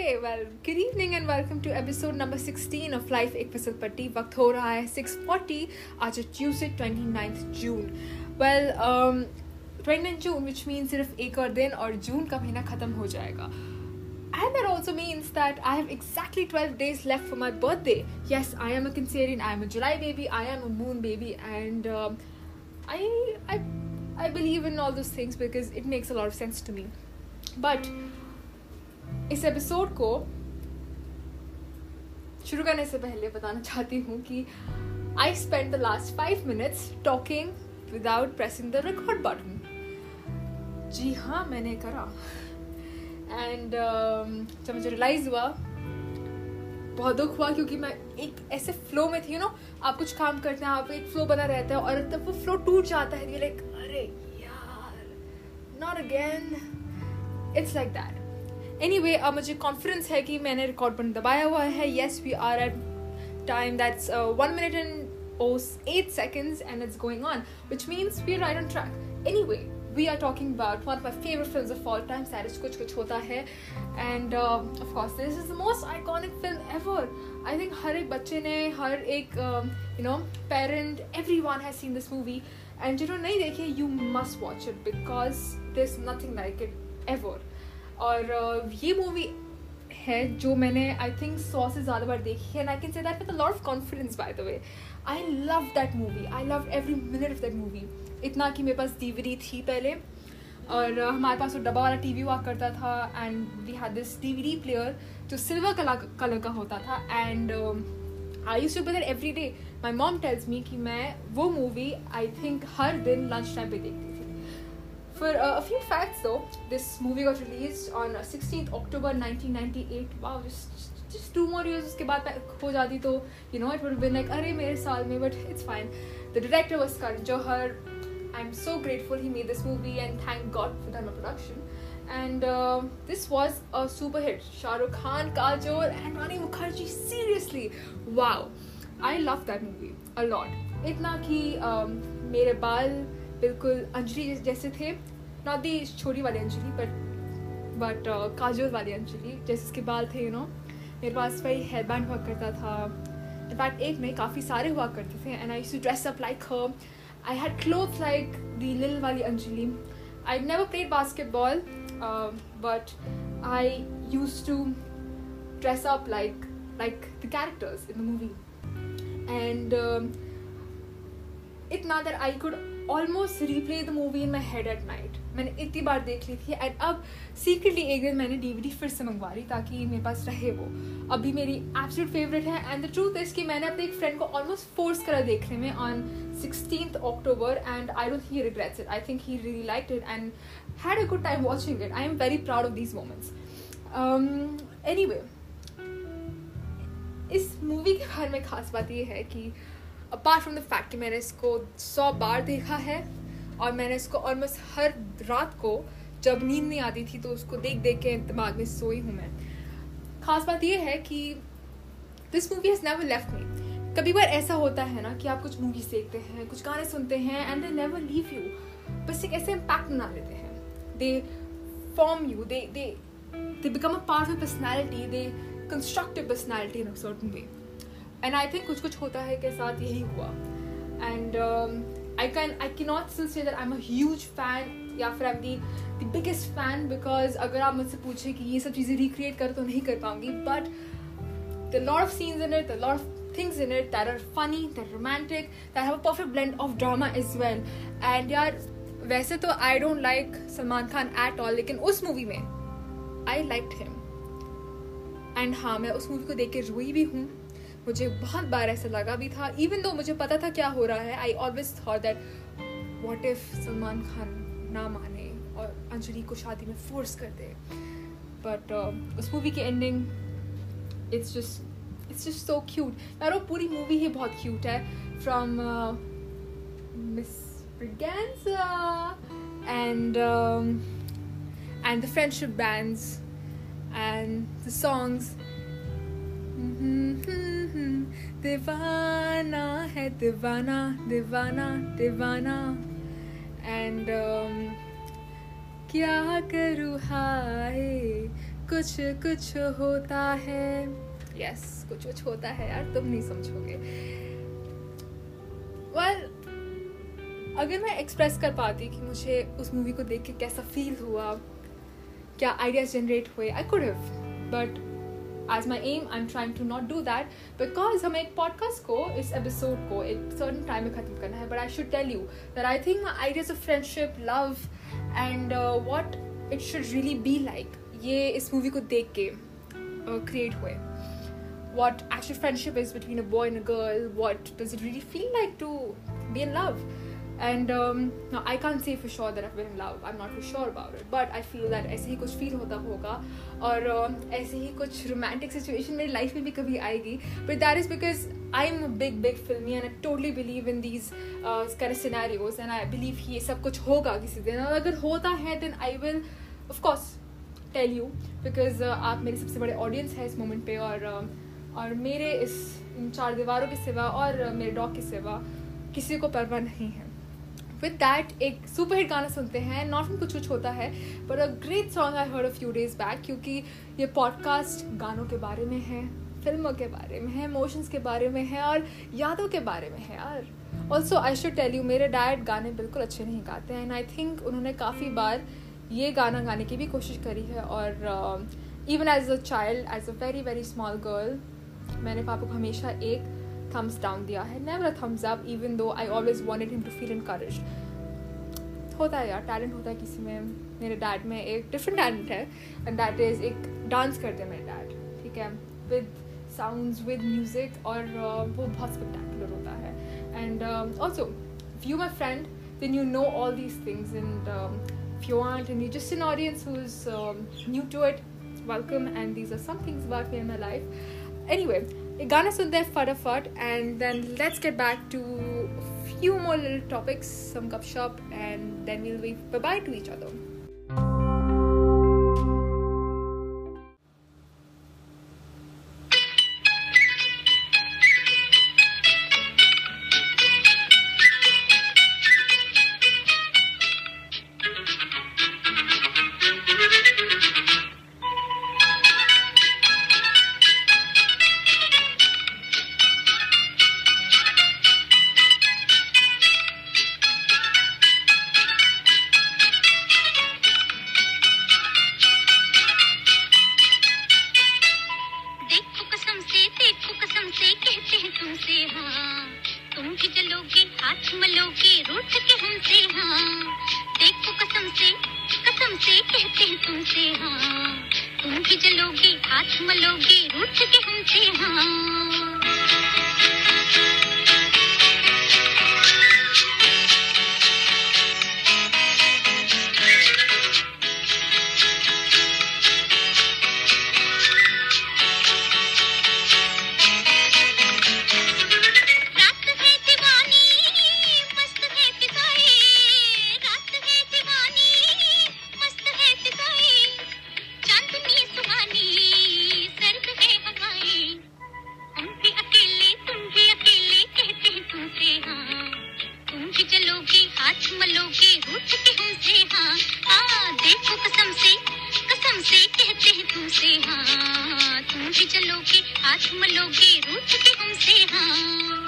Okay, well, good evening and welcome to episode number 16 of Life एक फिसल पट्टी वक्त हो रहा है 6:40 आज है Tuesday 29th June. Well, um, 29th June which means सिर्फ़ एक और दिन और जून का महीना खत्म हो जाएगा. And that also means that I have exactly 12 days left for my birthday. Yes, I am a Cancerian, I am a July baby, I am a moon baby, and um, I, I, I believe in all those things because it makes a lot of sense to me. But इस episode को शुरू करने से पहले बताना चाहती हूँ कि I spend the last five minutes talking without pressing the record button जी हाँ मैंने करा। एंड um, जब मुझे रियलाइज़ हुआ बहुत दुख हुआ क्योंकि मैं एक ऐसे फ्लो में थी यू नो आप कुछ काम करते हैं आप एक फ्लो बना रहता है और तब वो फ्लो टूट जाता है लाइक अरे यार not again it's like that anyway अब मुझे कॉन्फिडेंस है कि मैंने रिकॉर्ड बन दबाया हुआ है। Yes we are at time that's one minute and ओस eight seconds and it's going on which means we are right on track anyway we are talking about one of my favourite film of all time सैरिज Kuch Kuch Hota Hai and of course this is the most iconic film ever I think हर एक बच्चे ने, हर एक you know parent everyone has seen this movie and जिन्होंने नहीं देखी you must watch it because this nothing like it ever और ये मूवी है जो मैंने आई थिंक सौ से ज़्यादा बार देखी है and I can say that with lot of confidence by the way I love that movie I love every minute of that movie इतना कि मेरे पास डीवीडी थी पहले, और हमारे पास वो डब्बा वाला टीवी हुआ करता था and we had this DVD player जो सिल्वर कलर कलर का होता था and I use to every day my mom tells me कि मैं वो मूवी आई थिंक हर दिन लंच टाइम पे देखती For uh, a few facts though, this movie got released on 16th October 1998. Wow, just, just, just two more years उसके बाद हो जाती तो you know it would have been like अरे मेरे साल में but it's fine. The director was Karan Johar. I'm so grateful he made this movie and thank God for Dharma Production. And uh, this was a super hit. Shah Rukh Khan, Kajol, and Rani Mukherjee. Seriously, wow! I love that movie a lot. इतना कि um, मेरे बाल बिल्कुल अंजलि जैसे थे not the छोटी वाली Anjali but but Kajol वाली अंजलि जैसे उसके बाल थे यू नो मेरे पास वही हेयर बैंड हुआ करता था इनफैक्ट एक नहीं काफ़ी सारे हुआ करते थे and I to dress up like her I had cloth like the lil वाली Anjali I never played basketball but I use to dress up like like the characters in the movie um, इतना that I could almost replay the movie in my head at night मैंने इतनी बार देख ली थी and अब secretly एक दिन मैंने DVD फिर से मंगवा ली ताकि मेरे पास रहे वो। अभी मेरी एब्सोल्यूट फेवरेट है एंड द ट्रूथ इज़ कि मैंने अपने एक फ्रेंड को ऑलमोस्ट फोर्स करा देखने में on sixteen October and I don't he regrets it I think he really like it and had a good time watching it I am very proud of these moments anyway इस movie के बारे में खास बात यह है कि apart from the fact मैंने इसको सौ बार देखा है, और मैंने इसको ऑलमोस्ट हर रात को जब नींद नहीं आती थी तो उसको देख देख के दिमाग में सोई हूँ मैं। खास बात यह है कि this movie has never left me कभी बार ऐसा होता है ना कि आप कुछ मूवीज़ देखते हैं, कुछ गाने सुनते हैं and they never leave you बस एक ऐसे इम्पैक्ट बना लेते हैं। They form you they they they become a part of personality they constructive personality in a certain way and I think Kuch Kuch Hota है के साथ यही हुआ एंड आई कैन आई के not still say that I am huge fan या फिर I am the the biggest fan because अगर आप मुझसे पूछें कि ये सब चीज़ें रिक्रिएट कर तो नहीं कर पाऊँगी but the lot of scenes in it the lot of things in it that are funny, that are romantic, that have a perfect blend of drama as well. And यार वैसे तो I don't like Salman Khan at all लेकिन उस movie में I like him and हाँ मैं उस movie को देख के रोई भी हूँ मुझे बहुत बार ऐसा लगा भी था। इवन दो मुझे पता था क्या हो रहा है I always thought that what if Salman Khan ना माने और अंजलि को शादी में फोर्स कर दे। बट uh, उस मूवी की ending it's just it's just so cute यार वो पूरी मूवी ही बहुत क्यूट है। From miss and and the friendship bands and the songs दीवाना है दीवाना दीवाना दीवाना एंड um, क्या करूँ हाय कुछ कुछ होता है यस yes, कुछ कुछ होता है यार तुम नहीं समझोगे well, अगर मैं एक्सप्रेस कर पाती कि मुझे उस मूवी को देख के कैसा फील हुआ क्या आइडियाज़ जनरेट हुए I could have but as my am I am trying to not do that because हमें एक पॉडकास्ट को इस एपिसोड को एक सर्टन टाइम में खत्म करना है. But I should tell you that I think my ideas of friendship love and what it should really be like ये इस मूवी को देख के क्रिएट uh, हुए. What actual friendship is between a boy and a girl what does it really feel like to be in love? And I can see for sure that I love I am not for sure about it but I feel that ऐसे ही कुछ feel होता होगा। और um, ऐसे ही कुछ romantic situation मेरी लाइफ में भी कभी आएगी। But that is because I am a big big film and I totally believe in these कर सिनारीज एंड आई बिलीव ये सब कुछ होगा किसी दिन। और अगर होता है then I will of course tell you because आप मेरे सबसे बड़े ऑडियंस हैं इस मोमेंट पर और um, और मेरे इस चार दीवारों के सिवा और मेरे डॉग के सिवा किसी को परवा नहीं है। विद दैट एक सुपर हिट गाना सुनते हैं। Not from Kuch Kuch Hota Hai but a great song I heard a few days back क्योंकि ये पॉडकास्ट गानों के बारे में है फ़िल्मों के बारे में है इमोशंस के बारे में है और यादों के बारे में है यार। Also I should tell you मेरे डैड गाने बिल्कुल अच्छे नहीं गाते हैं एंड आई थिंक उन्होंने काफ़ी बार ये गाना गाने की भी कोशिश करी है और even as a child as a very very small girl मैंने पापा को हमेशा एक थम्स डाउन दिया है। Never a thumbs up even though I always wanted him to feel in encourage होता है यार टैलेंट होता है किसी में। मेरे डैड में एक डिफरेंट टैलेंट है एंड दैट इज़ एक डांस करते हैं मेरे डैड ठीक है? विद साउंड विद म्यूज़िक और वो बहुत स्पेक्टेकुलर होता है। And also you my friend then you know all these things and you aunt and you just in audience who is new to it welcome and these are some things about in my life anyway गाना सुनते हैं फटाफट and then let's get back to few more little topics, some cup shop, and then we'll be bye bye to each other. सूंघ जलोगे, हाथ मलोगे, रूठ के हमसे हाँ। देखो कसम से कसम से कहते हैं तुमसे हाँ। सूंघ जलोगे, हाथ मलोगे, रूठ के हमसे हाँ। हाथ मलोगे रूठ के हमसे हाँ।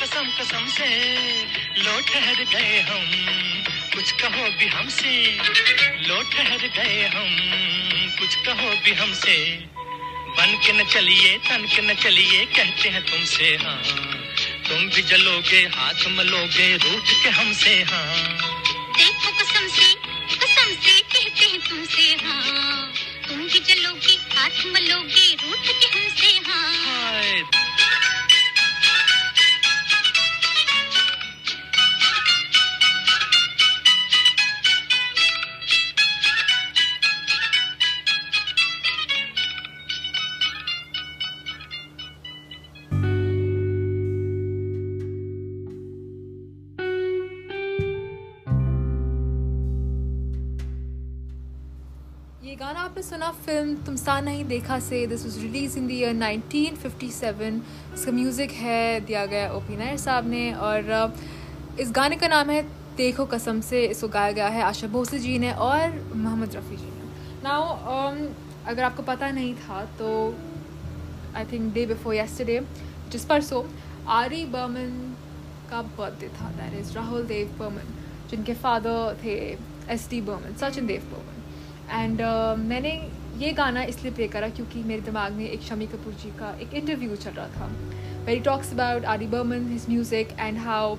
कसम कसम से लो ठहर गए हम। कुछ कहो भी हमसे लो ठहर गए हम। कुछ कहो भी हमसे बन के न चलिए तन के न चलिए कहते हैं तुमसे हाँ। तुम भी जलोगे हाथ मलोगे रूठ के हमसे हाँ। देखो कसम से कसम से कहते हैं तुमसे हाँ। तुम भी जलोगे हाथ मलोगे रूठ के हमसे हाँ। गाना आपने सुना, फ़िल्म तुम सा नहीं देखा से this was release in the year 1957 इसका म्यूज़िक है, दिया गया ओ पी नायर साहब ने और इस गाने का नाम है देखो कसम से, इसको गाया गया है आशा भोसले जी ने और मोहम्मद रफ़ी जी ने। नाउ अगर आपको पता नहीं था तो I think day before yesterday जिस परसों आरी बर्मन का बर्थडे था दैट इज़ राहुल देव बर्मन, जिनके फादर थे S D Burman, Sachin Dev Burman. And uh, um, मैंने ये गाना इसलिए प्ले करा क्योंकि मेरे दिमाग में एक शमी कपूर जी का एक इंटरव्यू चल रहा था। वेरी टॉक्स अबाउट आदि Burman his music and how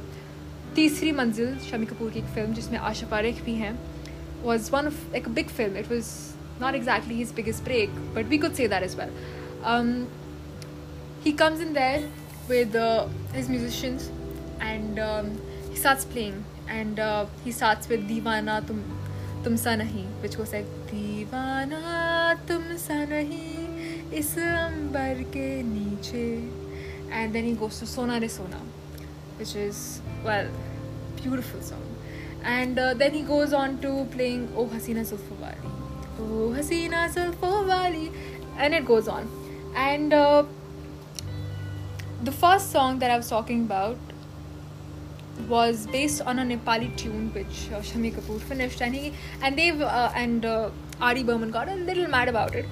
Teesri Manzil Shammi Kapoor की एक फ़िल्म जिसमें आशा पारेख भी हैं वॉज़ वन ऑफ़ एक big film it was not exactly his biggest break but we could say that is well he comes in there with his musicians and he starts playing and he sat with दीवाना तुम Tum Sa Nahi," which goes like "Divana Tum Sa Nahi is अंबर के नीचे," and then he goes to "Sona Re Sona," which is well, beautiful song and uh, then he goes on to playing Oh Hasina Zulfawali, Oh Hasina Zulfawali, and it goes on. And uh, the first song that I was talking about was based on a Nepali tune which uh, Shami Kapoor finished, and he and they've uh, and uh, Ari Berman got a little mad about it.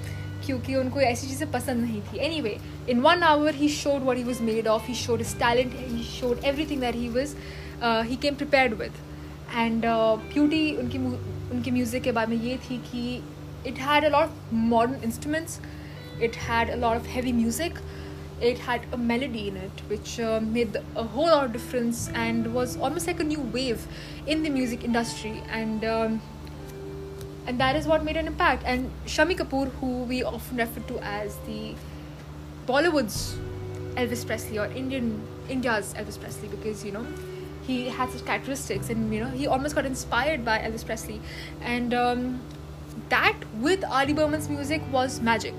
क्योंकि उनको ऐसी चीज़ें पसंद नहीं थी anyway in one hour he showed what he was made of he showed his talent he showed everything that he was he came prepared with and beauty उनकी उनकी music के बारे में ये थी कि it had a lot of modern instruments it had a lot of heavy music it had a melody in it which uh, made a whole lot of difference and was almost like a new wave in the music industry. And um, and that is what made an impact. And shami kapoor who we often refer to as the bollywood's elvis presley or indian india's elvis presley because you know he had such characteristics and you know he almost got inspired by elvis presley. And um, that with ali berman's music was magic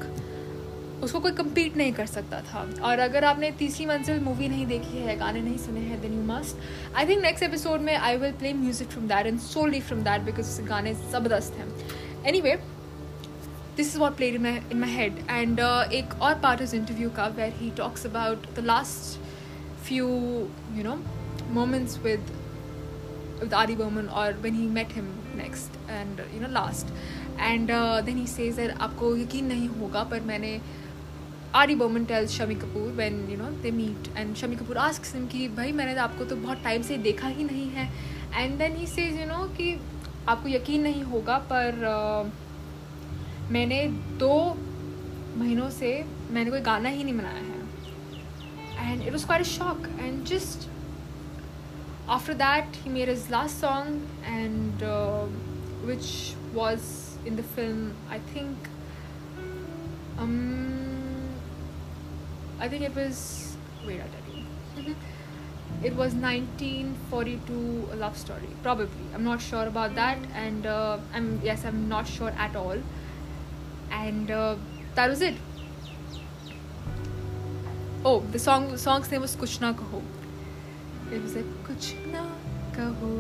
उसको कोई compete नहीं कर सकता था। और अगर आपने तीसरी मंजिल मूवी नहीं देखी है गाने नहीं सुने हैं then you must I think next episode में I will play music from that and solely from that because उसके गाने ज़बरदस्त हैं। Anyway this is what played in my in my head and एक और पार्ट इज़ इंटरव्यू का where he talks about the last few you know moments with or when he met him next and uh, you know last and uh, then he says that आपको यकीन नहीं होगा पर मैंने Ari Berman tells Shami Kapoor when you know they meet and Shami Kapoor asks him कि भाई मैंने तो आपको तो बहुत टाइम से देखा ही नहीं है and then he says you know कि आपको यकीन नहीं होगा पर uh, मैंने दो महीनों से मैंने कोई गाना ही नहीं बनाया है quite a shock and just after that he made his last song and uh, which was in the film i think um i think it was wait i'll tell you it was 1942 a love story probably i'm not sure about that and uh, i'm yes i'm not sure at all and uh, that was it oh the song song's name was kuch na kaho it was like कुछ ना कहो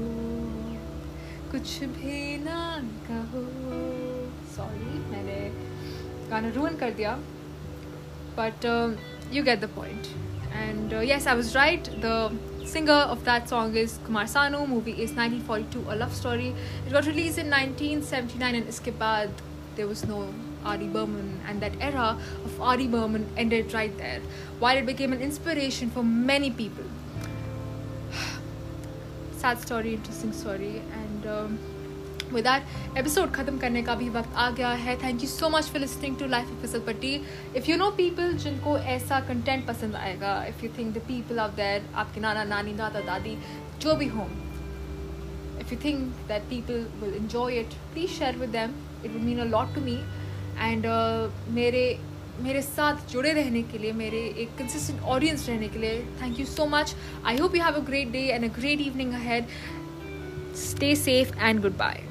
कुछ भी ना कहो sorry मैंने गाना रून कर दिया but um, you get the point. And uh, yes i was right. The singer of that song is kumar sanu. Movie is 1942 a love story. It got released in 1979 and iske baad there was no Ari Berman, and that era of Ari Berman ended right there, while it became an inspiration for many people. Sad story, interesting story, and um, with that, episode खत्म करने का भी वक्त आ गया है thank you so much for listening to life of Fisal Patti if you know people जिनको ऐसा कंटेंट पसंद आएगा if you think the people out there आपके नाना नानी दादा दादी जो भी हों if you think that people will enjoy it please share with them it would mean a lot to me uh, मेरे मेरे साथ जुड़े रहने के लिए मेरे एक कंसिस्टेंट ऑडियंस रहने के लिए thank you so much I hope you have a great day and a great evening ahead stay safe and goodbye